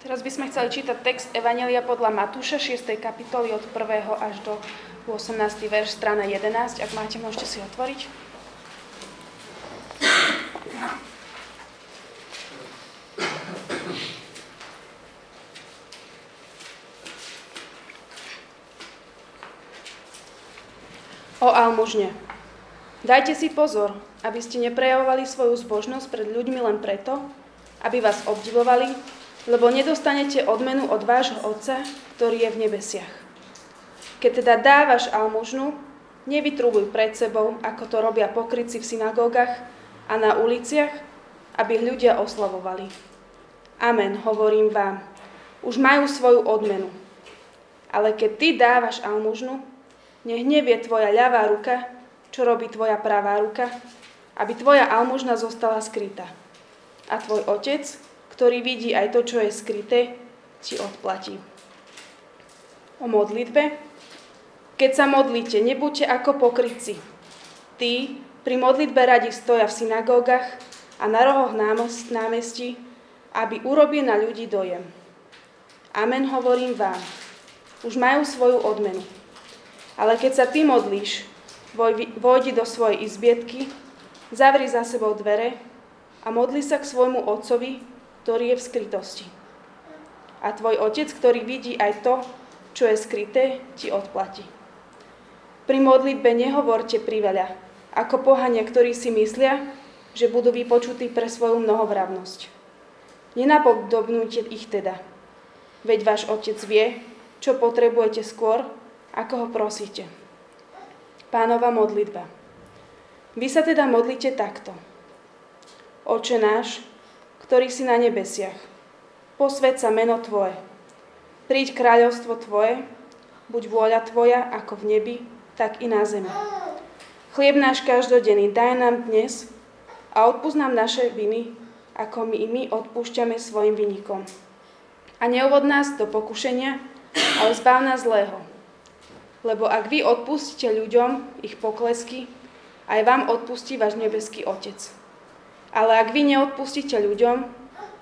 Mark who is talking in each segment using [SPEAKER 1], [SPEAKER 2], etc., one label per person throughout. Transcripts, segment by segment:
[SPEAKER 1] Teraz by sme chceli čítať text Evanelia podľa Matúša 6. kapitoly od 1. až do 18. verš, strana 11. Ak máte, môžete si otvoriť. O almužne. Dajte si pozor, aby ste neprejavovali svoju zbožnosť pred ľuďmi len preto, aby vás obdivovali lebo nedostanete odmenu od vášho Otca, ktorý je v nebesiach. Keď teda dávaš almužnu, nevytrúbuj pred sebou, ako to robia pokryci v synagógach a na uliciach, aby ľudia oslavovali. Amen, hovorím vám. Už majú svoju odmenu. Ale keď ty dávaš almužnu, nech nevie tvoja ľavá ruka, čo robí tvoja pravá ruka, aby tvoja almužna zostala skrytá. A tvoj otec, ktorý vidí aj to, čo je skryté, ti odplatí. O modlitbe. Keď sa modlíte, nebuďte ako pokrytci. Tí pri modlitbe radi stoja v synagógach a na rohoch námestí, aby urobili na ľudí dojem. Amen hovorím vám. Už majú svoju odmenu. Ale keď sa ty modlíš, vojdi do svojej izbietky, zavri za sebou dvere a modli sa k svojmu otcovi, ktorý je v skrytosti. A tvoj otec, ktorý vidí aj to, čo je skryté, ti odplatí. Pri modlitbe nehovorte priveľa, ako pohania, ktorí si myslia, že budú vypočutí pre svoju mnohovravnosť. Nenapodobnúte ich teda, veď váš otec vie, čo potrebujete skôr, ako ho prosíte. Pánova modlitba. Vy sa teda modlite takto. Oče náš, ktorý si na nebesiach. Posved sa meno Tvoje. Príď kráľovstvo Tvoje, buď vôľa Tvoja ako v nebi, tak i na zemi. Chlieb náš každodenný daj nám dnes a odpúsť nám naše viny, ako my i my odpúšťame svojim vynikom. A neuvod nás do pokušenia, ale zbav nás zlého. Lebo ak vy odpustíte ľuďom ich poklesky, aj vám odpustí váš nebeský Otec. Ale ak vy neodpustíte ľuďom,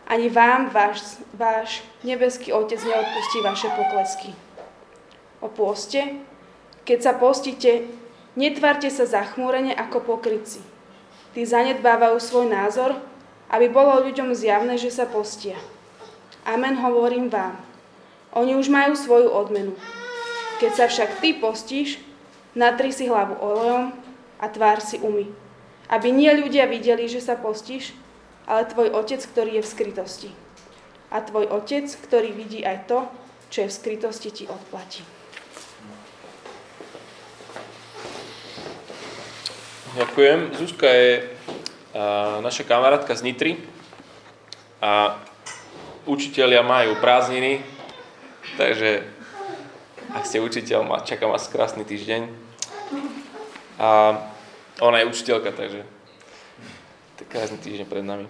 [SPEAKER 1] ani vám váš, váš nebeský Otec neodpustí vaše poklesky. O pôste, keď sa postíte, netvárte sa zachmúrene ako pokryci. Tí zanedbávajú svoj názor, aby bolo ľuďom zjavné, že sa postia. Amen hovorím vám. Oni už majú svoju odmenu. Keď sa však ty postíš, natri si hlavu olejom a tvár si umy aby nie ľudia videli, že sa postíš, ale tvoj otec, ktorý je v skrytosti. A tvoj otec, ktorý vidí aj to, čo je v skrytosti, ti odplatí.
[SPEAKER 2] Ďakujem. Zuzka je a, naša kamarátka z Nitry a učiteľia majú prázdniny, takže ak ste učiteľ, čaká vás krásny týždeň. A ona je učiteľka, takže to je krásny týždeň pred nami.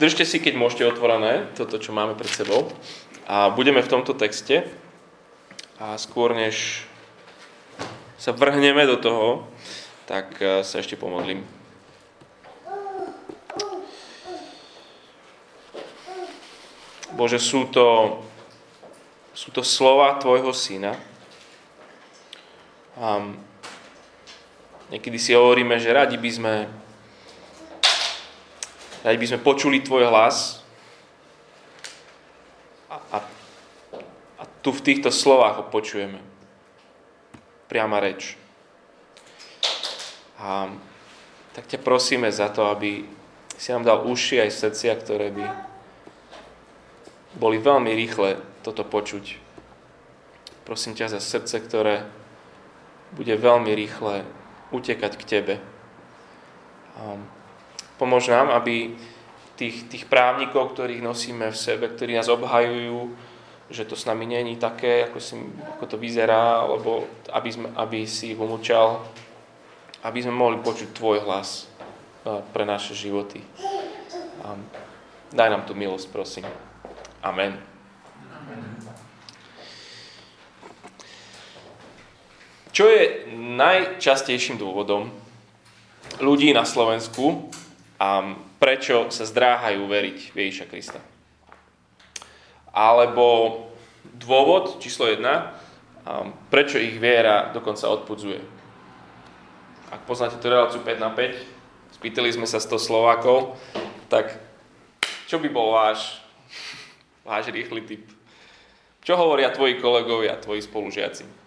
[SPEAKER 2] Držte si, keď môžete otvorené, toto, čo máme pred sebou. A budeme v tomto texte. A skôr, než sa vrhneme do toho, tak eh, sa ešte pomodlím. Bože, sú to sú to slova tvojho syna. A niekedy si hovoríme, že radi by sme radi by sme počuli tvoj hlas a, a, a tu v týchto slovách ho počujeme. Priama reč. A tak ťa prosíme za to, aby si nám dal uši aj srdcia, ktoré by boli veľmi rýchle toto počuť. Prosím ťa za srdce, ktoré bude veľmi rýchle utekať k Tebe. Pomôž nám, aby tých, tých právnikov, ktorých nosíme v sebe, ktorí nás obhajujú, že to s nami není také, ako, si, ako to vyzerá, alebo aby, sme, aby si ich umúčal, aby sme mohli počuť Tvoj hlas pre naše životy. Daj nám tú milosť, prosím. Amen. Čo je najčastejším dôvodom, ľudí na Slovensku a prečo sa zdráhajú veriť v Ježiša Krista. Alebo dôvod číslo jedna, prečo ich viera dokonca odpudzuje. Ak poznáte tú reláciu 5 na 5, spýtali sme sa 100 Slovákov, tak čo by bol váš, váš rýchly typ? Čo hovoria tvoji kolegovia, tvoji spolužiaci?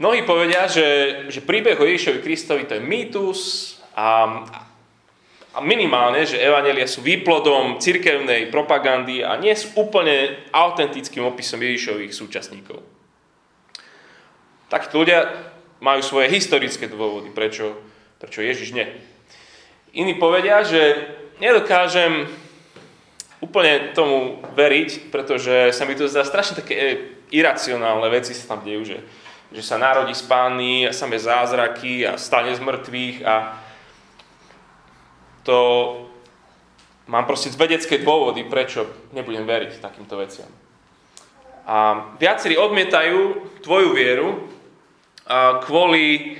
[SPEAKER 2] Mnohí povedia, že, že príbeh o Ježišovi Kristovi to je mýtus a, a minimálne, že evanelia sú výplodom cirkevnej propagandy a nie sú úplne autentickým opisom Ježišových súčasníkov. Takíto ľudia majú svoje historické dôvody, prečo, prečo Ježiš nie. Iní povedia, že nedokážem úplne tomu veriť, pretože sa mi to zdá strašne také iracionálne veci sa tam dejú, že, že sa narodí z pány a samé zázraky a stane z mŕtvych a to mám proste vedecké dôvody, prečo nebudem veriť takýmto veciam. A viacerí odmietajú tvoju vieru kvôli,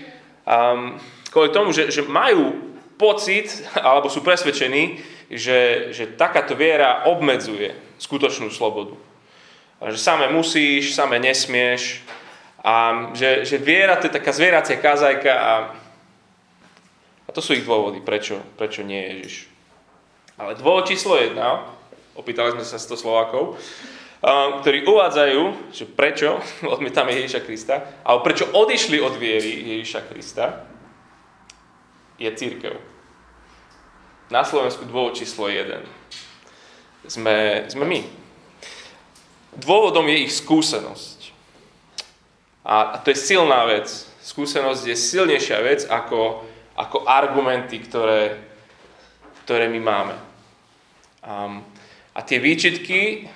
[SPEAKER 2] kvôli tomu, že, že majú pocit, alebo sú presvedčení, že, že takáto viera obmedzuje skutočnú slobodu. Že same musíš, same nesmieš, a že, že viera to je taká zvieracia kazajka a, a to sú ich dôvody, prečo, prečo nie Ježiš. Ale dôvod číslo jedna, opýtali sme sa 100 Slovákov, ktorí uvádzajú, že prečo odmietame Ježiša Krista, alebo prečo odišli od viery Ježiša Krista, je církev. Na Slovensku dôvod číslo jeden. Sme, sme my. Dôvodom je ich skúsenosť. A, to je silná vec. Skúsenosť je silnejšia vec ako, ako argumenty, ktoré, ktoré my máme. Um, a tie výčitky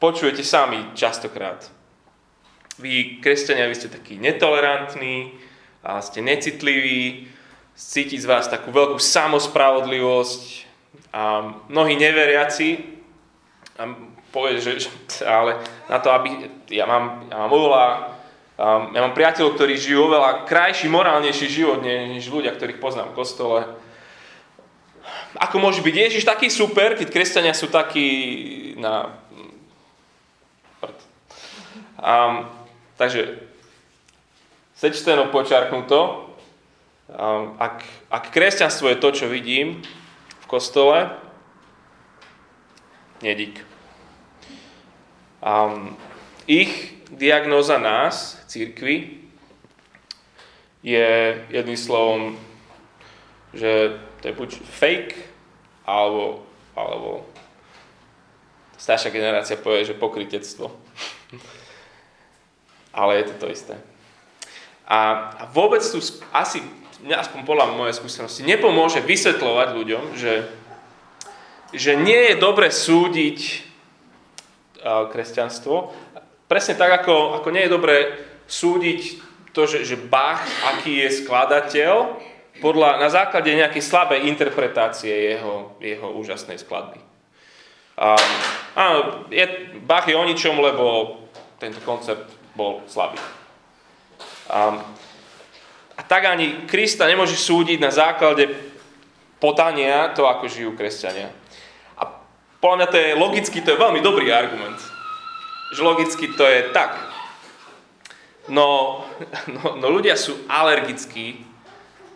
[SPEAKER 2] počujete sami častokrát. Vy, kresťania, vy ste takí netolerantní, a ste necitliví, cítiť z vás takú veľkú samospravodlivosť a mnohí neveriaci a povie, že, ale na to, aby ja mám, ja mám oveľa ja mám priateľov, ktorí žijú oveľa krajší, morálnejší život, než ľudia, ktorých poznám v kostole. Ako môže byť Ježiš taký super, keď kresťania sú takí na... Um, takže sečteno počiarknuto, um, ak, ak kresťanstvo je to, čo vidím v kostole, nedík. Um, ich diagnóza nás, církvy, je jedným slovom, že to je buď fake, alebo, alebo staršia generácia povie, že pokrytectvo. Ale je to to isté. A, a vôbec tu asi, aspoň podľa mojej skúsenosti, nepomôže vysvetľovať ľuďom, že, že nie je dobre súdiť kresťanstvo Presne tak, ako, ako nie je dobré súdiť to, že, že Bach, aký je skladateľ, podľa, na základe nejakej slabej interpretácie jeho, jeho úžasnej skladby. Um, áno, je, Bach je o ničom, lebo tento koncept bol slabý. Um, a tak ani Krista nemôže súdiť na základe podania to, ako žijú kresťania. A podľa mňa to je logicky, to je veľmi dobrý argument že logicky to je tak. No, no, no ľudia sú alergickí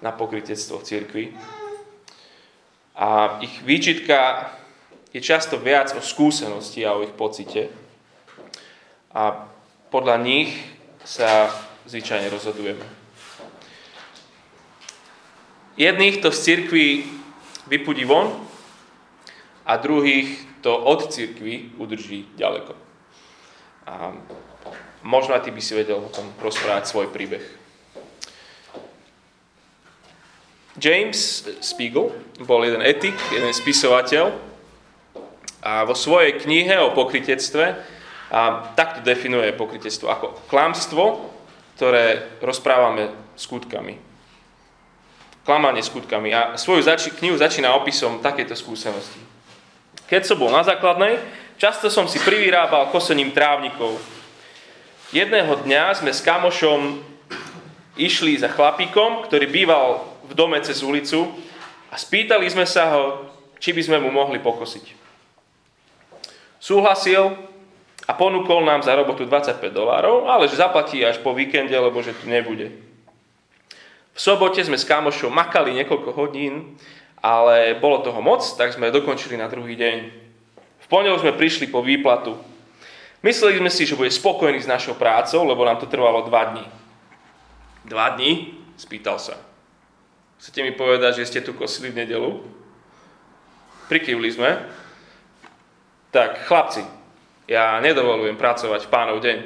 [SPEAKER 2] na pokrytectvo v cirkvi a ich výčitka je často viac o skúsenosti a o ich pocite a podľa nich sa zvyčajne rozhodujeme. Jedných to z cirkvi vypudí von a druhých to od cirkvi udrží ďaleko. A možno aj ty by si vedel o tom rozprávať svoj príbeh. James Spiegel bol jeden etik, jeden spisovateľ a vo svojej knihe o pokritectve a takto definuje pokritectvo ako klamstvo, ktoré rozprávame skutkami. Klamanie skutkami. A svoju zači- knihu začína opisom takéto skúsenosti. Keď som bol na základnej, Často som si privyrábal kosením trávnikov. Jedného dňa sme s kamošom išli za chlapíkom, ktorý býval v dome cez ulicu a spýtali sme sa ho, či by sme mu mohli pokosiť. Súhlasil a ponúkol nám za robotu 25 dolárov, ale že zaplatí až po víkende, lebo že tu nebude. V sobote sme s kámošou makali niekoľko hodín, ale bolo toho moc, tak sme dokončili na druhý deň. Pondelok sme prišli po výplatu. Mysleli sme si, že bude spokojný s našou prácou, lebo nám to trvalo dva dní. Dva dní? Spýtal sa. Chcete mi povedať, že ste tu kosili v nedelu? Prikyvli sme. Tak, chlapci, ja nedovolujem pracovať v pánov deň.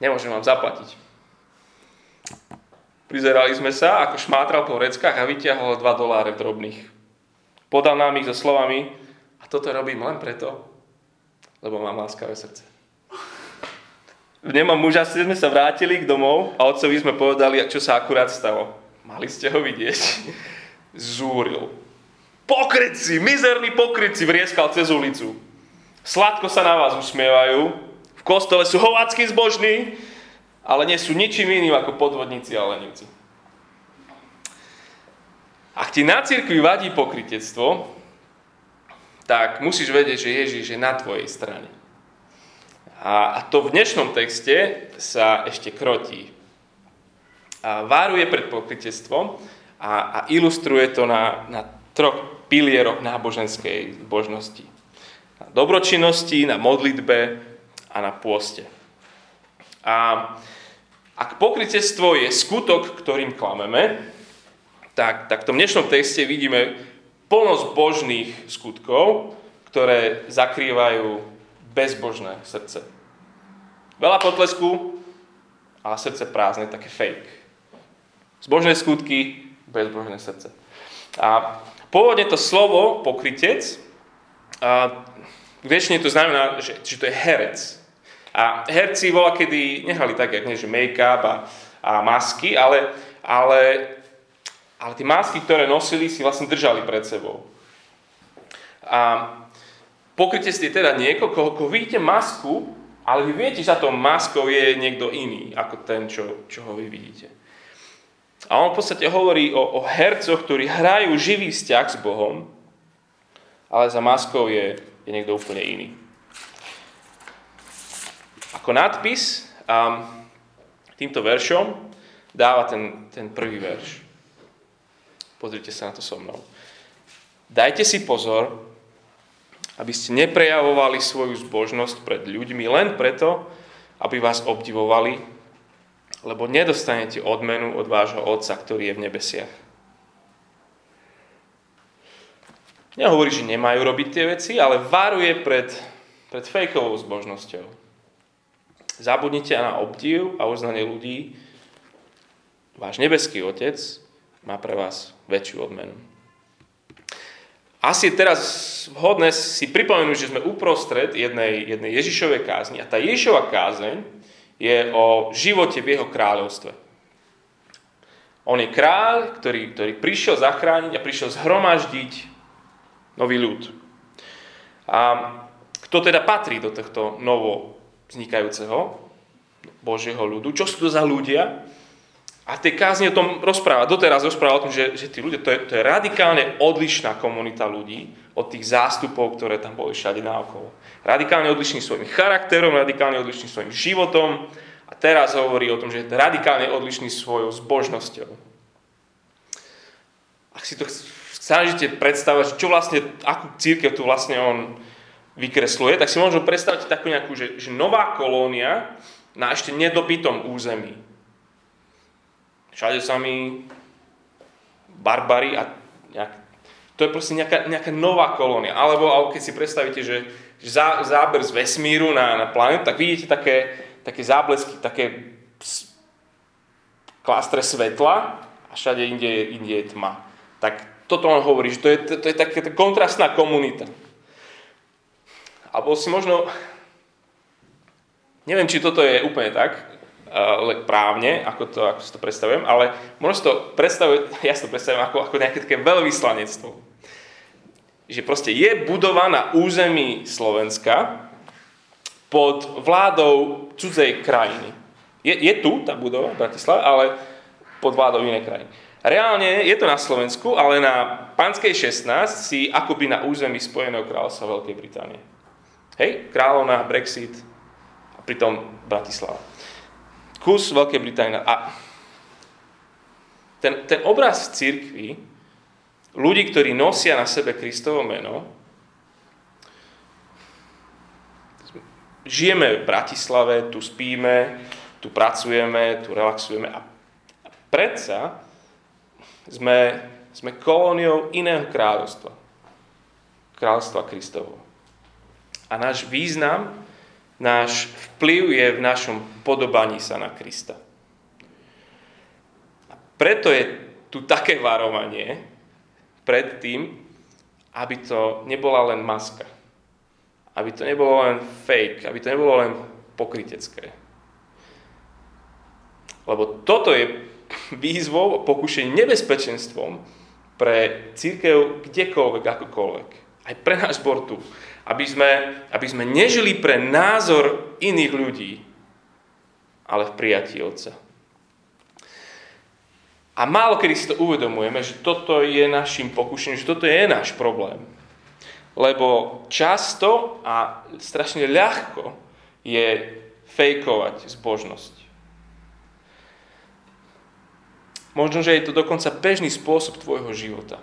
[SPEAKER 2] Nemôžem vám zaplatiť. Prizerali sme sa, ako šmátral po reckách a vyťahol 2 doláre drobných. Podal nám ich so slovami, a toto robím len preto, lebo mám láskavé srdce. V nemom muža sme sa vrátili k domov a otcovi sme povedali, čo sa akurát stalo. Mali ste ho vidieť. Zúril. Pokryci, mizerní pokryci vrieskal cez ulicu. Sladko sa na vás usmievajú, v kostole sú hovácky zbožní, ale nie sú ničím iným ako podvodníci a lenivci. Ak ti na cirkvi vadí pokrytectvo, tak musíš vedieť, že Ježíš je na tvojej strane. A, to v dnešnom texte sa ešte krotí. A varuje pred pokrytectvom a, a ilustruje to na, na troch pilieroch náboženskej božnosti. Na dobročinnosti, na modlitbe a na pôste. A ak pokrytectvo je skutok, ktorým klameme, tak, tak v tom dnešnom texte vidíme plnosť božných skutkov, ktoré zakrývajú bezbožné srdce. Veľa potlesku, ale srdce prázdne, také fake. Zbožné skutky, bezbožné srdce. A pôvodne to slovo pokrytec, a väčšine to znamená, že, že to je herec. A herci vola kedy nehali tak, jak nie, že make-up a, a masky, ale, ale, ale tie masky, ktoré nosili, si vlastne držali pred sebou. A pokryte ste teda niekoho, koho, vidíte masku, ale vy viete, že za tou maskou je niekto iný, ako ten, čo, čo ho vy vidíte. A on v podstate hovorí o, o hercoch, ktorí hrajú živý vzťah s Bohom, ale za maskou je, je niekto úplne iný. Ako nadpis um, týmto veršom dáva ten, ten prvý verš. Pozrite sa na to so mnou. Dajte si pozor, aby ste neprejavovali svoju zbožnosť pred ľuďmi len preto, aby vás obdivovali, lebo nedostanete odmenu od vášho Otca, ktorý je v nebesiach. Nehovorí, že nemajú robiť tie veci, ale varuje pred, pred fejkovou zbožnosťou. Zabudnite na obdiv a uznanie ľudí. Váš nebeský Otec má pre vás väčšiu odmenu. Asi teraz vhodné si pripomenúť, že sme uprostred jednej, jednej Ježišovej kázni a tá Ježišova kázeň je o živote v jeho kráľovstve. On je kráľ, ktorý, ktorý prišiel zachrániť a prišiel zhromaždiť nový ľud. A kto teda patrí do tohto novo vznikajúceho Božieho ľudu. Čo sú to za ľudia? A tej kázni o tom rozpráva, doteraz rozpráva o tom, že, že tí ľudia, to je, to je radikálne odlišná komunita ľudí od tých zástupov, ktoré tam boli všade naokolo. Radikálne odlišný svojim charakterom, radikálne odlišný svojim životom a teraz hovorí o tom, že je radikálne odlišný svojou zbožnosťou. Ak si to snažíte predstavať, čo vlastne, akú církev tu vlastne on vykresluje, tak si môžeme predstaviť takú nejakú, že, že nová kolónia na ešte nedobytom území. Všade sami barbary a nejak, to je proste nejaká, nejaká nová kolónia. Alebo, alebo keď si predstavíte, že, že zá, záber z vesmíru na, na planetu, tak vidíte také, také záblesky, také klastre svetla a všade inde, inde je tma. Tak toto on hovorí, že to je, to, to je taká kontrastná komunita. Alebo si možno, neviem, či toto je úplne tak, právne, ako, to, ako si to predstavujem, ale možno si to predstavujem, ja si to predstavujem ako, ako nejaké také veľvyslanectvo. Že proste je budova na území Slovenska pod vládou cudzej krajiny. Je, je tu tá budova v Bratislave, ale pod vládou inej krajiny. Reálne je to na Slovensku, ale na Panskej 16 si akoby na území Spojeného kráľovstva Veľkej Británie. Hej, kráľovná, Brexit a pritom Bratislava. Kus Veľkej Británie. A ten, ten obraz v církvi, ľudí, ktorí nosia na sebe Kristovo meno, žijeme v Bratislave, tu spíme, tu pracujeme, tu relaxujeme a predsa sme, sme kolóniou iného kráľovstva. Kráľovstva Kristovo. A náš význam, náš vplyv je v našom podobaní sa na Krista. Preto je tu také varovanie pred tým, aby to nebola len maska. Aby to nebolo len fake, aby to nebolo len pokrytecké. Lebo toto je výzvou, pokušením, nebezpečenstvom pre církev kdekoľvek, akokoľvek. Aj pre náš zbor tu. Aby sme, aby sme nežili pre názor iných ľudí, ale v prijatí Otca. A málo kedy si to uvedomujeme, že toto je našim pokušením, že toto je náš problém. Lebo často a strašne ľahko je fejkovať zbožnosť. Možno, že je to dokonca bežný spôsob tvojho života.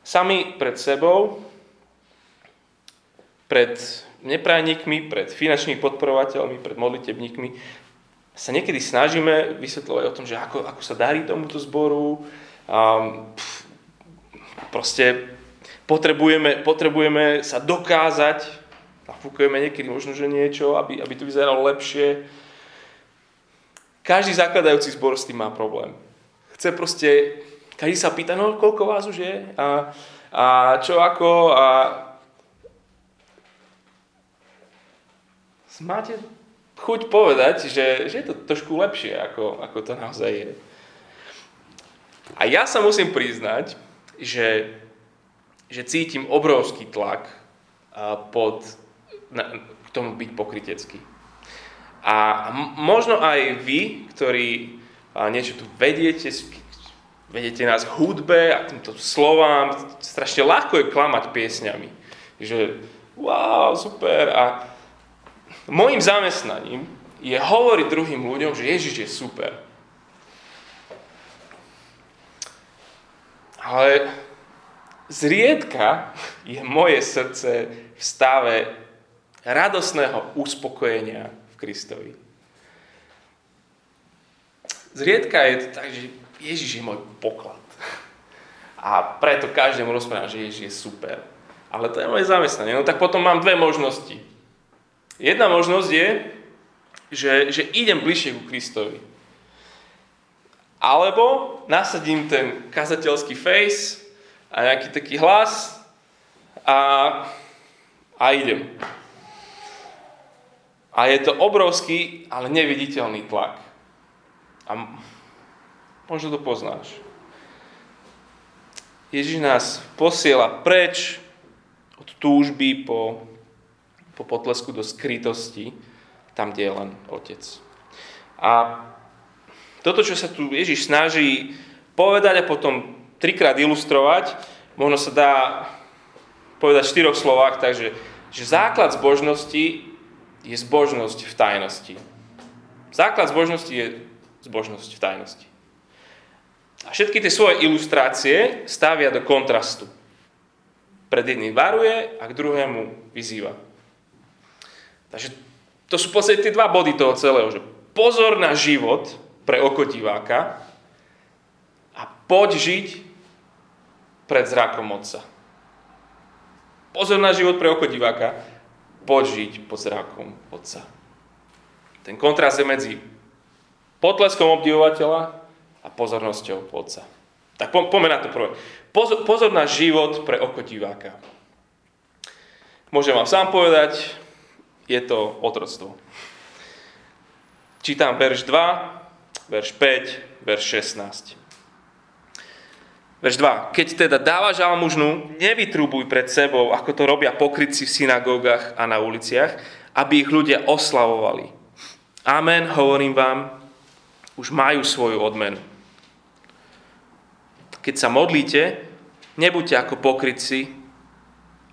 [SPEAKER 2] Sami pred sebou, pred neprajníkmi, pred finančnými podporovateľmi, pred modlitebníkmi sa niekedy snažíme vysvetľovať o tom, že ako, ako sa darí tomuto zboru. Um, proste potrebujeme, potrebujeme sa dokázať, nafúkujeme niekedy možno, že niečo, aby, aby to vyzeralo lepšie každý zakladajúci zbor s tým má problém. Chce proste, každý sa pýta, no koľko vás už je a, a čo ako a máte chuť povedať, že, že je to trošku lepšie, ako, ako to naozaj je. A ja sa musím priznať, že, že cítim obrovský tlak pod, na, k tomu byť pokrytecký. A možno aj vy, ktorí niečo tu vediete, vedete nás hudbe a týmto slovám, strašne ľahko je klamať piesňami. Že wow, super. A môjim zamestnaním je hovoriť druhým ľuďom, že Ježiš je super. Ale zriedka je moje srdce v stave radosného uspokojenia Kristovi. Zriedka je to tak, že Ježiš je môj poklad. A preto každému rozprávam, že Ježiš je super. Ale to je moje zamestnanie. No tak potom mám dve možnosti. Jedna možnosť je, že, že idem bližšie ku Kristovi. Alebo nasadím ten kazateľský face a nejaký taký hlas a, a idem. A je to obrovský, ale neviditeľný tlak. A možno to poznáš. Ježiš nás posiela preč od túžby po, po potlesku do skrytosti, tam, kde je len Otec. A toto, čo sa tu Ježiš snaží povedať a potom trikrát ilustrovať, možno sa dá povedať v štyroch slovách, takže že základ zbožnosti je zbožnosť v tajnosti. Základ zbožnosti je zbožnosť v tajnosti. A všetky tie svoje ilustrácie stavia do kontrastu. Pred jedným varuje a k druhému vyzýva. Takže to sú v tie dva body toho celého, že pozor na život pre oko diváka a poď žiť pred zrakom Otca. Pozor na život pre oko diváka požiť pod zrakom Otca. Ten kontrast je medzi potleskom obdivovateľa a pozornosťou Otca. Tak po, na to prvé. Pozor, pozor na život pre oko diváka. Môžem vám sám povedať, je to otroctvo. Čítam verš 2, verš 5, verš 16. Verš 2. Keď teda dávaš almužnu, nevytrubuj pred sebou, ako to robia pokrytci v synagógach a na uliciach, aby ich ľudia oslavovali. Amen, hovorím vám, už majú svoju odmenu. Keď sa modlíte, nebuďte ako pokrytci,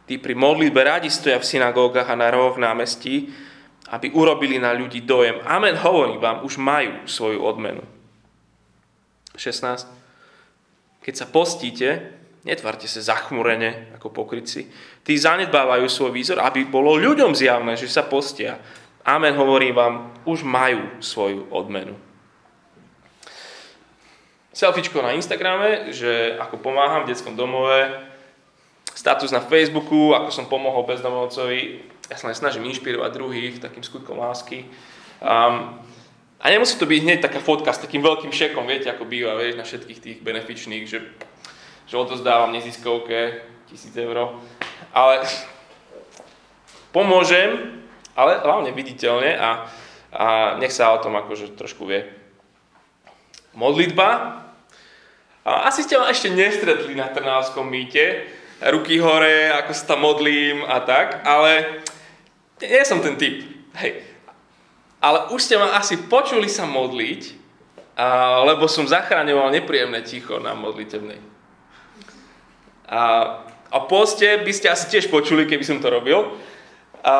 [SPEAKER 2] tí pri modlitbe radi stoja v synagógach a na rohoch námestí, aby urobili na ľudí dojem. Amen, hovorím vám, už majú svoju odmenu. 16. Keď sa postíte, netvarte sa zachmurene ako pokrytci. Tí zanedbávajú svoj výzor, aby bolo ľuďom zjavné, že sa postia. Amen, hovorím vám, už majú svoju odmenu selfiečko na Instagrame, že ako pomáham v detskom domove, status na Facebooku, ako som pomohol bezdomovcovi. Ja sa len snažím inšpirovať druhých takým skutkom lásky. Um, a nemusí to byť hneď taká fotka s takým veľkým šekom, viete, ako býva, vieš, na všetkých tých benefičných, že, že odozdávam neziskovke tisíc eur. Ale pomôžem, ale hlavne viditeľne a, a nech sa o tom akože trošku vie. Modlitba a asi ste ma ešte nestretli na Trnávskom mýte, ruky hore, ako sa tam modlím a tak, ale nie som ten typ. Hej. Ale už ste ma asi počuli sa modliť, a, lebo som zachráňoval nepríjemné ticho na modlitebnej. A, a poste by ste asi tiež počuli, keby som to robil. A,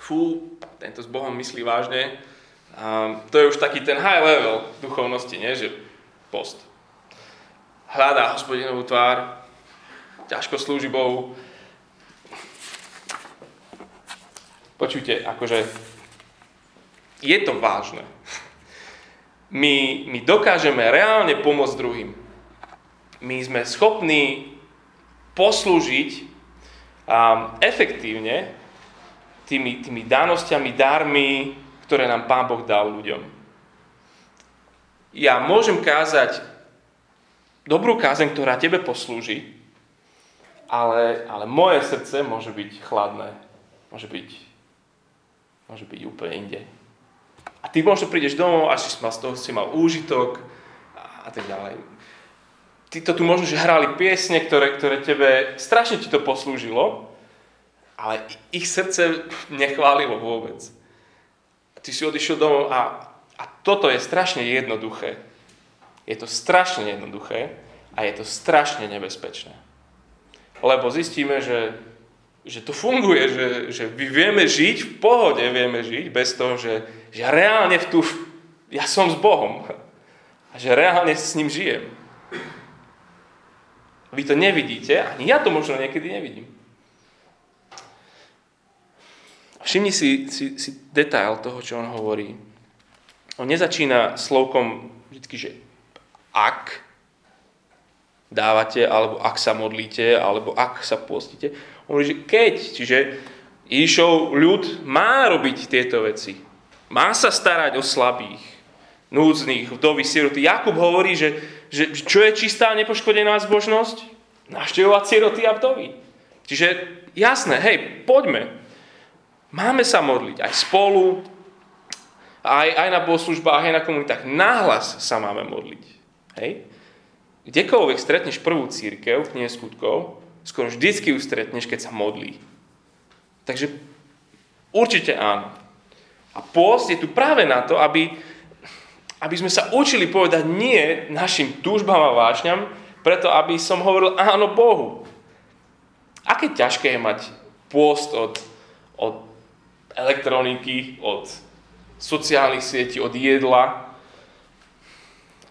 [SPEAKER 2] fú, tento s Bohom myslí vážne. A, to je už taký ten high level duchovnosti, nie? že post. Hľadá hospodinovú tvár, ťažko slúži Bohu. Počujte, akože je to vážne. My, my dokážeme reálne pomôcť druhým. My sme schopní poslúžiť um, efektívne tými, tými dánosťami, darmi, ktoré nám Pán Boh dal ľuďom ja môžem kázať dobrú kázeň, ktorá tebe poslúži, ale, ale moje srdce môže byť chladné. Môže byť, môže byť úplne inde. A ty možno prídeš domov a si mal z toho si mal úžitok a, tak ďalej. Títo tu možno, že hrali piesne, ktoré, ktoré tebe, strašne ti to poslúžilo, ale ich srdce nechválilo vôbec. Ty si odišiel domov a a toto je strašne jednoduché. Je to strašne jednoduché a je to strašne nebezpečné. Lebo zistíme, že, že to funguje, že, že my vieme žiť, v pohode vieme žiť, bez toho, že, že reálne v tu, ja som s Bohom a že reálne s ním žijem. Vy to nevidíte, ani ja to možno niekedy nevidím. Všimni si, si, si detail toho, čo on hovorí. On nezačína slovkom vždy, že ak dávate, alebo ak sa modlíte, alebo ak sa postíte. On hovorí, že keď, čiže Ježišov ľud má robiť tieto veci. Má sa starať o slabých, núdznych, vdovy, siroty. Jakub hovorí, že, že čo je čistá nepoškodená zbožnosť? Naštevovať siroty a vdovy. Čiže jasné, hej, poďme. Máme sa modliť aj spolu, aj, aj na bohoslužbách, aj na komunitách. Náhlas sa máme modliť. Hej? Kdekoľvek stretneš prvú církev knihe skutkov, skoro vždycky ju stretneš, keď sa modlí. Takže určite áno. A pôst je tu práve na to, aby, aby sme sa učili povedať nie našim túžbám a vášňam, preto aby som hovoril áno Bohu. Aké ťažké je mať pôst od, od elektroniky, od sociálnych sietí, od jedla.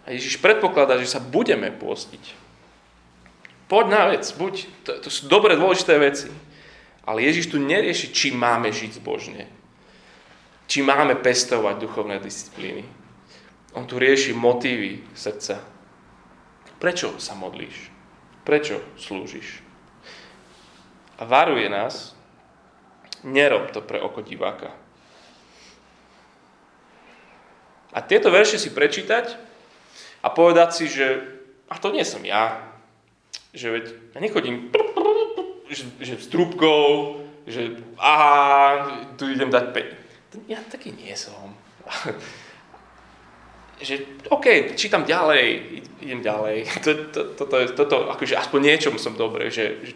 [SPEAKER 2] A Ježiš predpokladá, že sa budeme postiť. Poď na vec, buď, to, to sú dobre dôležité veci. Ale Ježiš tu nerieši, či máme žiť zbožne. Či máme pestovať duchovné disciplíny. On tu rieši motívy srdca. Prečo sa modlíš? Prečo slúžiš? A varuje nás, nerob to pre oko diváka. A tieto verše si prečítať a povedať si, že a to nie som ja. Že veď ja nechodím že, s trúbkou, že aha, tu idem dať pe... Ja taký nie som. že OK, čítam ďalej, idem ďalej. Toto, to, to, to, toto, akože aspoň niečom som dobrý, že, že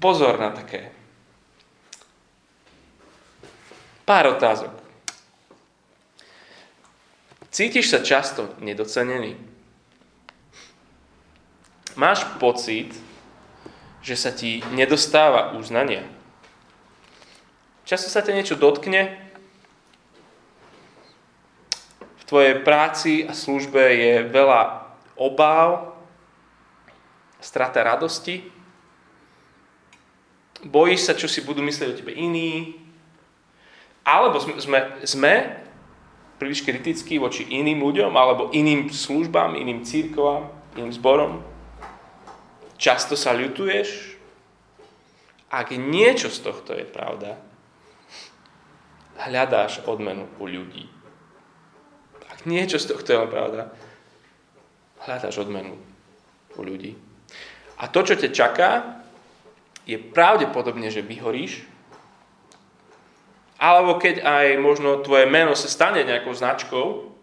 [SPEAKER 2] pozor na také. Pár otázok. Cítiš sa často nedocenený? Máš pocit, že sa ti nedostáva uznania? Často sa ťa niečo dotkne, v tvojej práci a službe je veľa obáv, strata radosti, bojíš sa, čo si budú myslieť o tebe iní, alebo sme, sme, sme príliš kritickí voči iným ľuďom, alebo iným službám, iným církovám, iným zborom. Často sa ľutuješ. Ak niečo z tohto je pravda, hľadáš odmenu u ľudí. Ak niečo z tohto je pravda, hľadáš odmenu u ľudí. A to, čo ťa čaká, je pravdepodobne, že vyhoríš, alebo keď aj možno tvoje meno sa stane nejakou značkou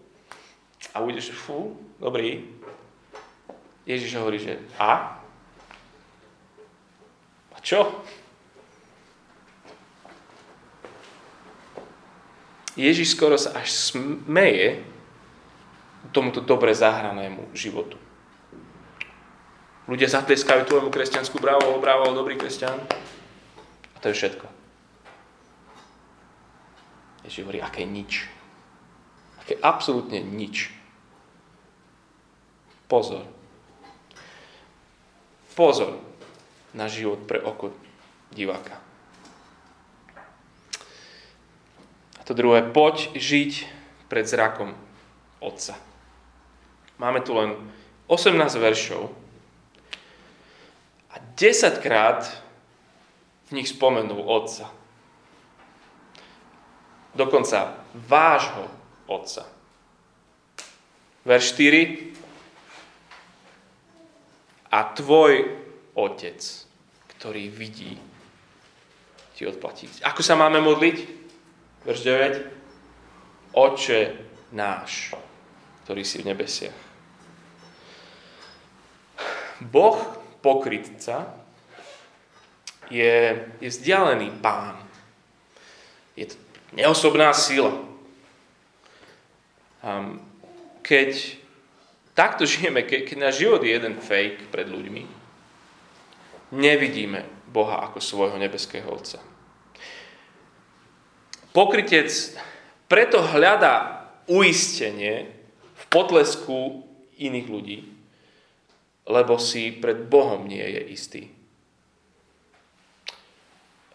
[SPEAKER 2] a budeš, fú, dobrý. Ježiš hovorí, že a? A čo? Ježiš skoro sa až smeje tomuto dobre zahranému životu. Ľudia zatleskajú tvojmu kresťansku, bravo, bravo, dobrý kresťan. A to je všetko. Ježiš hovorí, aké nič. Aké absolútne nič. Pozor. Pozor na život pre oko diváka. To druhé, poď žiť pred zrakom Otca. Máme tu len 18 veršov a 10 krát v nich spomenul Otca. Dokonca vášho Otca. Verš 4. A tvoj Otec, ktorý vidí, ti odplatí. Ako sa máme modliť? Verš 9. Oče náš, ktorý si v nebesiach. Boh pokrytca je, je vzdialený pán. Je to neosobná sila. Keď takto žijeme, keď náš život je jeden fake pred ľuďmi, nevidíme Boha ako svojho nebeského Otca. Pokrytec preto hľadá uistenie v potlesku iných ľudí, lebo si pred Bohom nie je istý.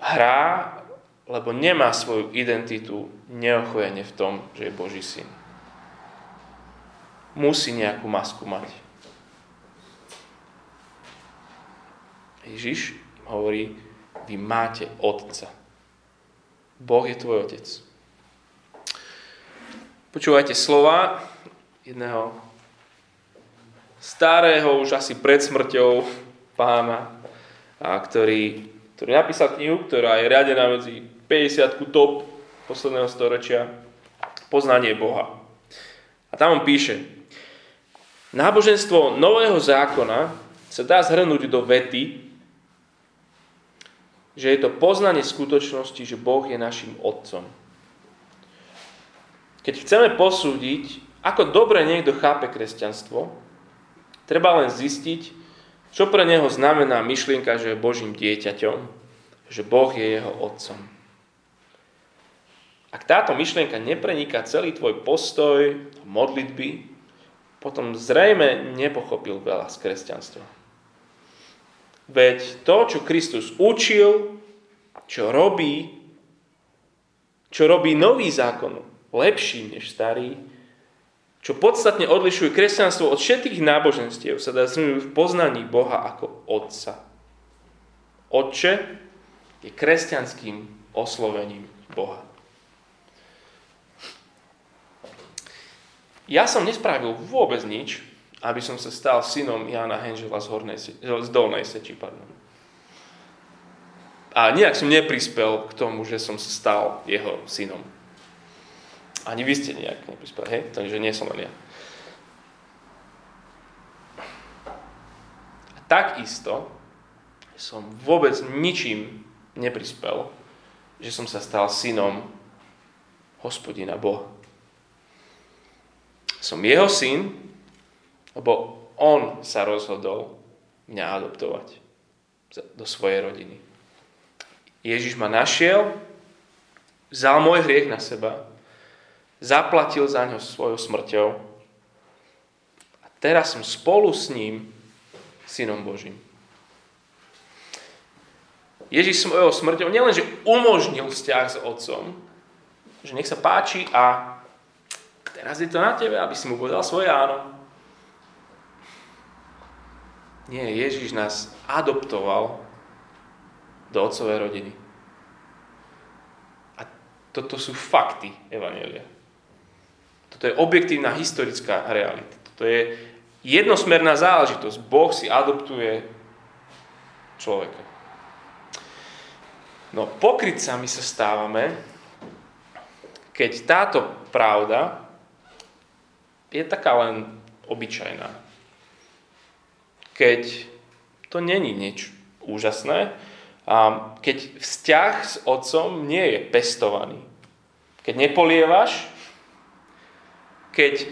[SPEAKER 2] Hrá, lebo nemá svoju identitu neochojene v tom, že je Boží syn. Musí nejakú masku mať. Ježiš hovorí, vy máte Otca. Boh je tvoj otec. Počúvajte slova jedného starého, už asi pred smrťou pána, a ktorý, ktorý napísal knihu, ktorá je riadená medzi 50 top posledného storočia, Poznanie Boha. A tam on píše, náboženstvo nového zákona sa dá zhrnúť do vety, že je to poznanie skutočnosti, že Boh je našim Otcom. Keď chceme posúdiť, ako dobre niekto chápe kresťanstvo, treba len zistiť, čo pre neho znamená myšlienka, že je Božím dieťaťom, že Boh je jeho Otcom. Ak táto myšlienka nepreniká celý tvoj postoj, modlitby, potom zrejme nepochopil veľa z kresťanstva. Veď to, čo Kristus učil, čo robí, čo robí nový zákon lepší než starý, čo podstatne odlišuje kresťanstvo od všetkých náboženstiev, sa dá v poznaní Boha ako Otca. Otče je kresťanským oslovením Boha. Ja som nespravil vôbec nič, aby som sa stal synom Jana Henžela z, hornej, z dolnej seči. Pardon. A nejak som neprispel k tomu, že som sa stal jeho synom. Ani vy ste nejak neprispeli, hej? Takže nie som len ja. Takisto som vôbec ničím neprispel, že som sa stal synom hospodina Boha. Som jeho syn, lebo on sa rozhodol mňa adoptovať do svojej rodiny. Ježiš ma našiel, vzal môj hriech na seba, zaplatil za ňo svojou smrťou a teraz som spolu s ním synom Božím. Ježiš svojou smrťou nielenže umožnil vzťah s otcom, že nech sa páči a teraz je to na tebe, aby si mu povedal svoje áno. Nie, Ježiš nás adoptoval do otcovej rodiny. A toto sú fakty Evangelia. Toto je objektívna historická realita. Toto je jednosmerná záležitosť. Boh si adoptuje človeka. No pokrytcami sa stávame, keď táto pravda je taká len obyčajná. Keď to není nič úžasné, a keď vzťah s otcom nie je pestovaný. Keď nepolievaš, keď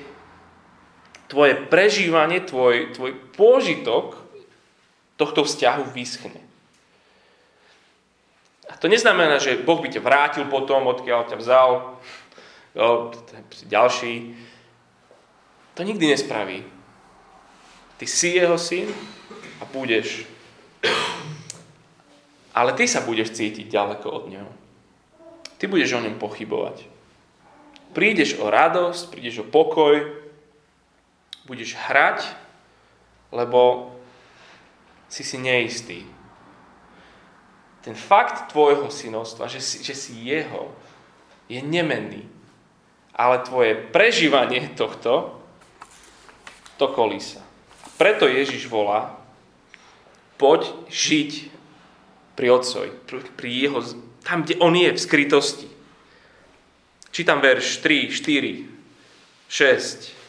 [SPEAKER 2] tvoje prežívanie, tvoj, tvoj pôžitok tohto vzťahu vyschne. A to neznamená, že Boh by ťa vrátil potom, odkiaľ ťa vzal, ďalší. To nikdy nespraví. Ty si jeho syn a budeš. Ale ty sa budeš cítiť ďaleko od neho. Ty budeš o ňom pochybovať. Prídeš o radosť, prídeš o pokoj, budeš hrať, lebo si si neistý ten fakt tvojho synovstva, že si, že si jeho, je nemenný. Ale tvoje prežívanie tohto, to kolísa. Preto Ježiš volá, poď žiť pri Otcovi, pri jeho, tam, kde on je, v skrytosti. Čítam verš 3, 4, 6.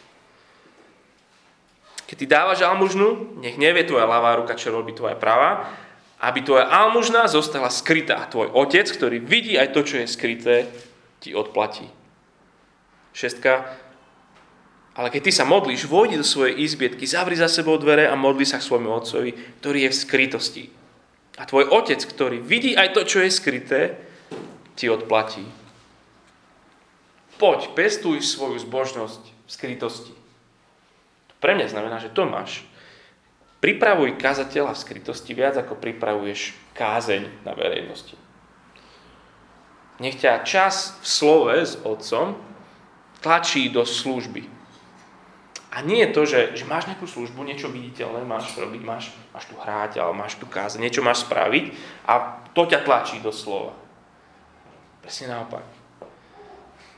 [SPEAKER 2] Keď ty dávaš almužnu, nech nevie tvoja ľavá ruka, čo robí tvoja pravá, aby tvoja almužná zostala skrytá. Tvoj otec, ktorý vidí aj to, čo je skryté, ti odplatí. Šestka. Ale keď ty sa modlíš, vojdi do svojej izbietky, zavri za sebou dvere a modli sa k svojmu otcovi, ktorý je v skrytosti. A tvoj otec, ktorý vidí aj to, čo je skryté, ti odplatí. Poď, pestuj svoju zbožnosť v skrytosti. To pre mňa znamená, že to máš Pripravuj kazateľa v skrytosti viac, ako pripravuješ kázeň na verejnosti. Nech ťa čas v slove s otcom tlačí do služby. A nie je to, že, že máš nejakú službu, niečo viditeľné máš robiť, máš, máš tu hráť, ale máš tu kázeň, niečo máš spraviť a to ťa tlačí do slova. Presne naopak.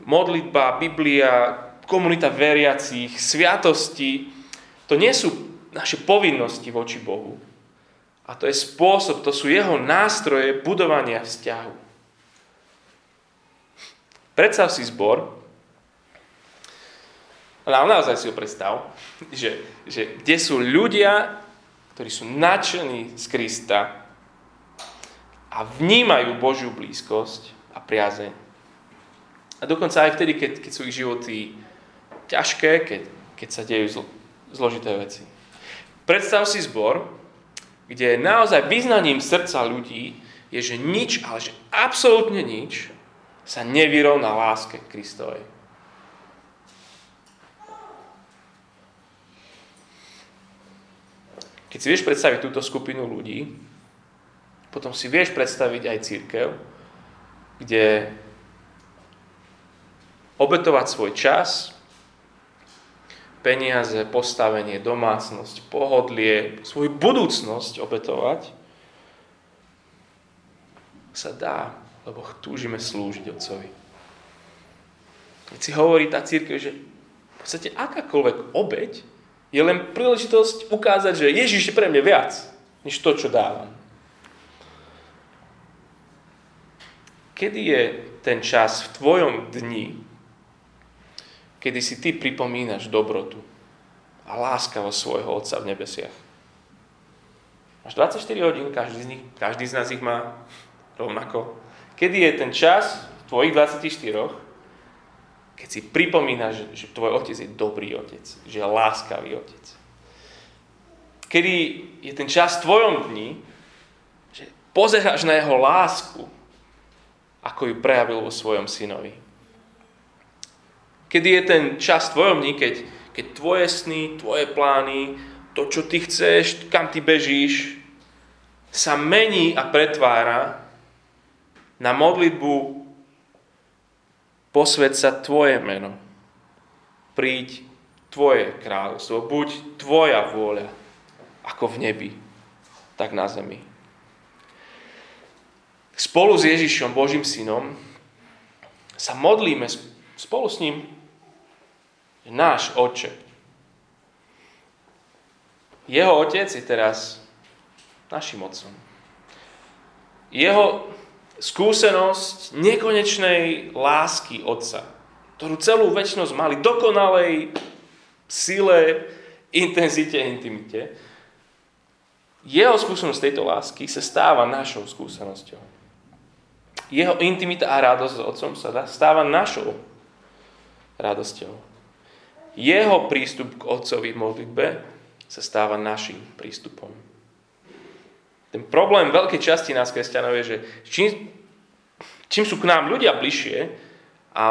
[SPEAKER 2] Modlitba, Biblia, komunita veriacich, sviatosti, to nie sú naše povinnosti voči Bohu. A to je spôsob, to sú jeho nástroje budovania vzťahu. Predstav si zbor, ale naozaj si ho predstav, že, že kde sú ľudia, ktorí sú nadšení z Krista a vnímajú Božiu blízkosť a priazeň. A dokonca aj vtedy, keď, keď sú ich životy ťažké, keď, keď sa dejú zl, zložité veci. Predstav si zbor, kde naozaj vyznaním srdca ľudí je, že nič, ale že absolútne nič sa nevyrovná láske Kristovej. Keď si vieš predstaviť túto skupinu ľudí, potom si vieš predstaviť aj církev, kde obetovať svoj čas, peniaze, postavenie, domácnosť, pohodlie, svoju budúcnosť obetovať, sa dá, lebo túžime slúžiť Otcovi. Keď si hovorí tá církev, že v podstate akákoľvek obeď je len príležitosť ukázať, že Ježiš je pre mňa viac, než to, čo dávam. Kedy je ten čas v tvojom dni, kedy si ty pripomínaš dobrotu a láskavosť svojho Otca v nebesiach. Máš 24 hodín, každý z, nich, každý z nás ich má rovnako. Kedy je ten čas v tvojich 24, keď si pripomínaš, že, tvoj otec je dobrý otec, že je láskavý otec. Kedy je ten čas v tvojom dni, že pozeráš na jeho lásku, ako ju prejavil vo svojom synovi. Kedy je ten čas v tvojom dni, keď, keď tvoje sny, tvoje plány, to, čo ty chceš, kam ty bežíš, sa mení a pretvára na modlitbu posved sa Tvoje meno. Príď Tvoje kráľovstvo. Buď Tvoja vôľa, ako v nebi, tak na zemi. Spolu s Ježišom, Božím synom, sa modlíme spolu s ním náš oče. Jeho otec je teraz našim otcom. Jeho skúsenosť nekonečnej lásky Otca, ktorú celú väčšnosť mali, dokonalej sile, intenzite, intimite, jeho skúsenosť tejto lásky sa stáva našou skúsenosťou. Jeho intimita a radosť s Otcom sa stáva našou radosťou. Jeho prístup k Otcovi v modlitbe sa stáva našim prístupom. Ten problém veľkej časti nás kresťanov je, že čím, čím sú k nám ľudia bližšie, a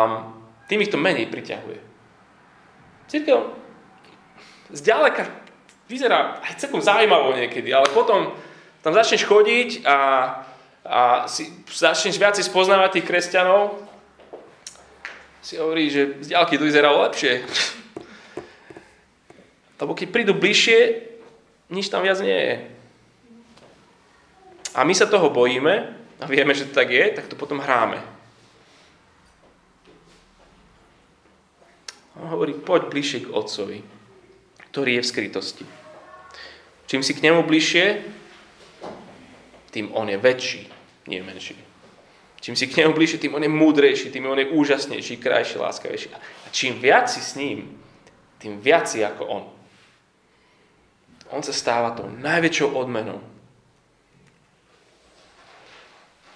[SPEAKER 2] tým ich to menej priťahuje. Církev zďaleka vyzerá aj celkom zaujímavo niekedy, ale potom tam začneš chodiť a, a si, začneš viac spoznávať tých kresťanov, si hovorí, že z ďalky to vyzeralo lepšie. Lebo keď prídu bližšie, nič tam viac nie je a my sa toho bojíme a vieme, že to tak je, tak to potom hráme. On hovorí, poď bližšie k Otcovi, ktorý je v skrytosti. Čím si k nemu bližšie, tým on je väčší, nie menší. Čím si k nemu bližšie, tým on je múdrejší, tým on je úžasnejší, krajší, láskavejší. A čím viac si s ním, tým viac si ako on. On sa stáva tou najväčšou odmenou,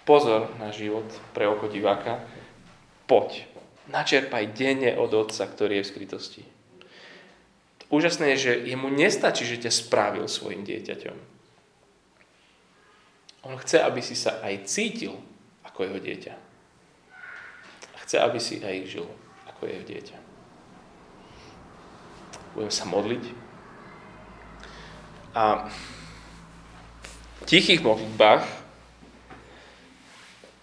[SPEAKER 2] pozor na život pre oko diváka, poď, načerpaj denne od Otca, ktorý je v skrytosti. Úžasné je, že jemu nestačí, že ťa spravil svojim dieťaťom. On chce, aby si sa aj cítil ako jeho dieťa. Chce, aby si aj žil ako jeho dieťa. Budem sa modliť. A v tichých modlitbách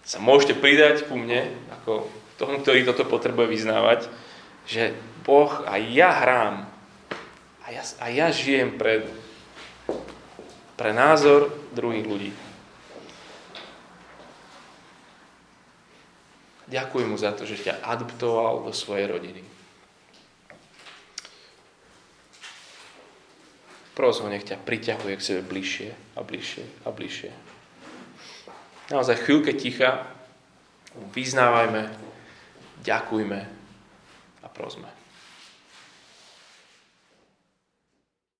[SPEAKER 2] sa môžete pridať ku mne, ako tomu, ktorý toto potrebuje vyznávať, že Boh a ja hrám a ja, a ja žijem pre, pre názor druhých ľudí. Ďakujem mu za to, že ťa adoptoval do svojej rodiny. Pros ho, nech ťa priťahuje k sebe bližšie a bližšie a bližšie naozaj chvíľke ticha, vyznávajme, ďakujme a prosme.